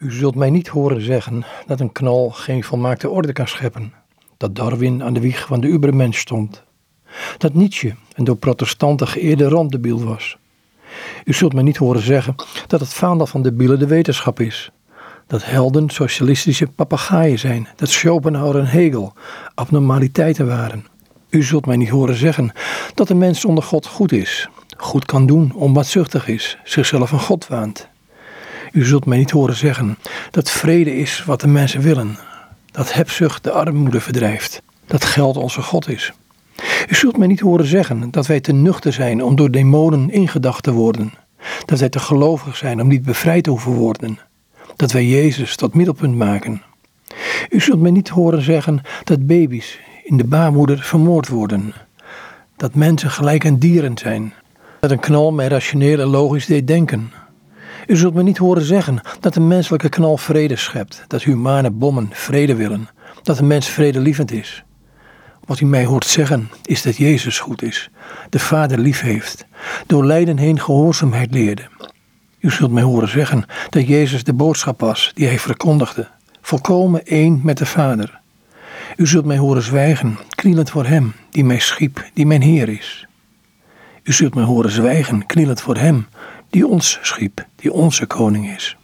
U zult mij niet horen zeggen dat een knal geen volmaakte orde kan scheppen, dat Darwin aan de wieg van de Ubermensch stond, dat Nietzsche een door protestanten geëerde randdebiel was. U zult mij niet horen zeggen dat het vaandel van de bielen de wetenschap is, dat helden socialistische papegaaien zijn, dat Schopenhauer en Hegel abnormaliteiten waren. U zult mij niet horen zeggen dat de mens zonder God goed is, goed kan doen, onbaatzuchtig is, zichzelf een God waant. U zult mij niet horen zeggen dat vrede is wat de mensen willen, dat hebzucht de armoede verdrijft, dat geld onze God is. U zult mij niet horen zeggen dat wij te nuchter zijn om door demonen ingedacht te worden, dat wij te gelovig zijn om niet bevrijd te hoeven worden, dat wij Jezus tot middelpunt maken. U zult mij niet horen zeggen dat baby's in de baarmoeder vermoord worden, dat mensen gelijk aan dieren zijn, dat een knal mij rationeel en logisch deed denken. U zult me niet horen zeggen dat een menselijke knal vrede schept, dat humane bommen vrede willen, dat een mens vredelievend is. Wat u mij hoort zeggen is dat Jezus goed is, de Vader lief heeft, door lijden heen gehoorzaamheid leerde. U zult mij horen zeggen dat Jezus de boodschap was die hij verkondigde, volkomen één met de Vader. U zult mij horen zwijgen, knielend voor Hem die mij schiep, die mijn Heer is. U zult mij horen zwijgen, knielend voor Hem die ons schiep, die onze koning is.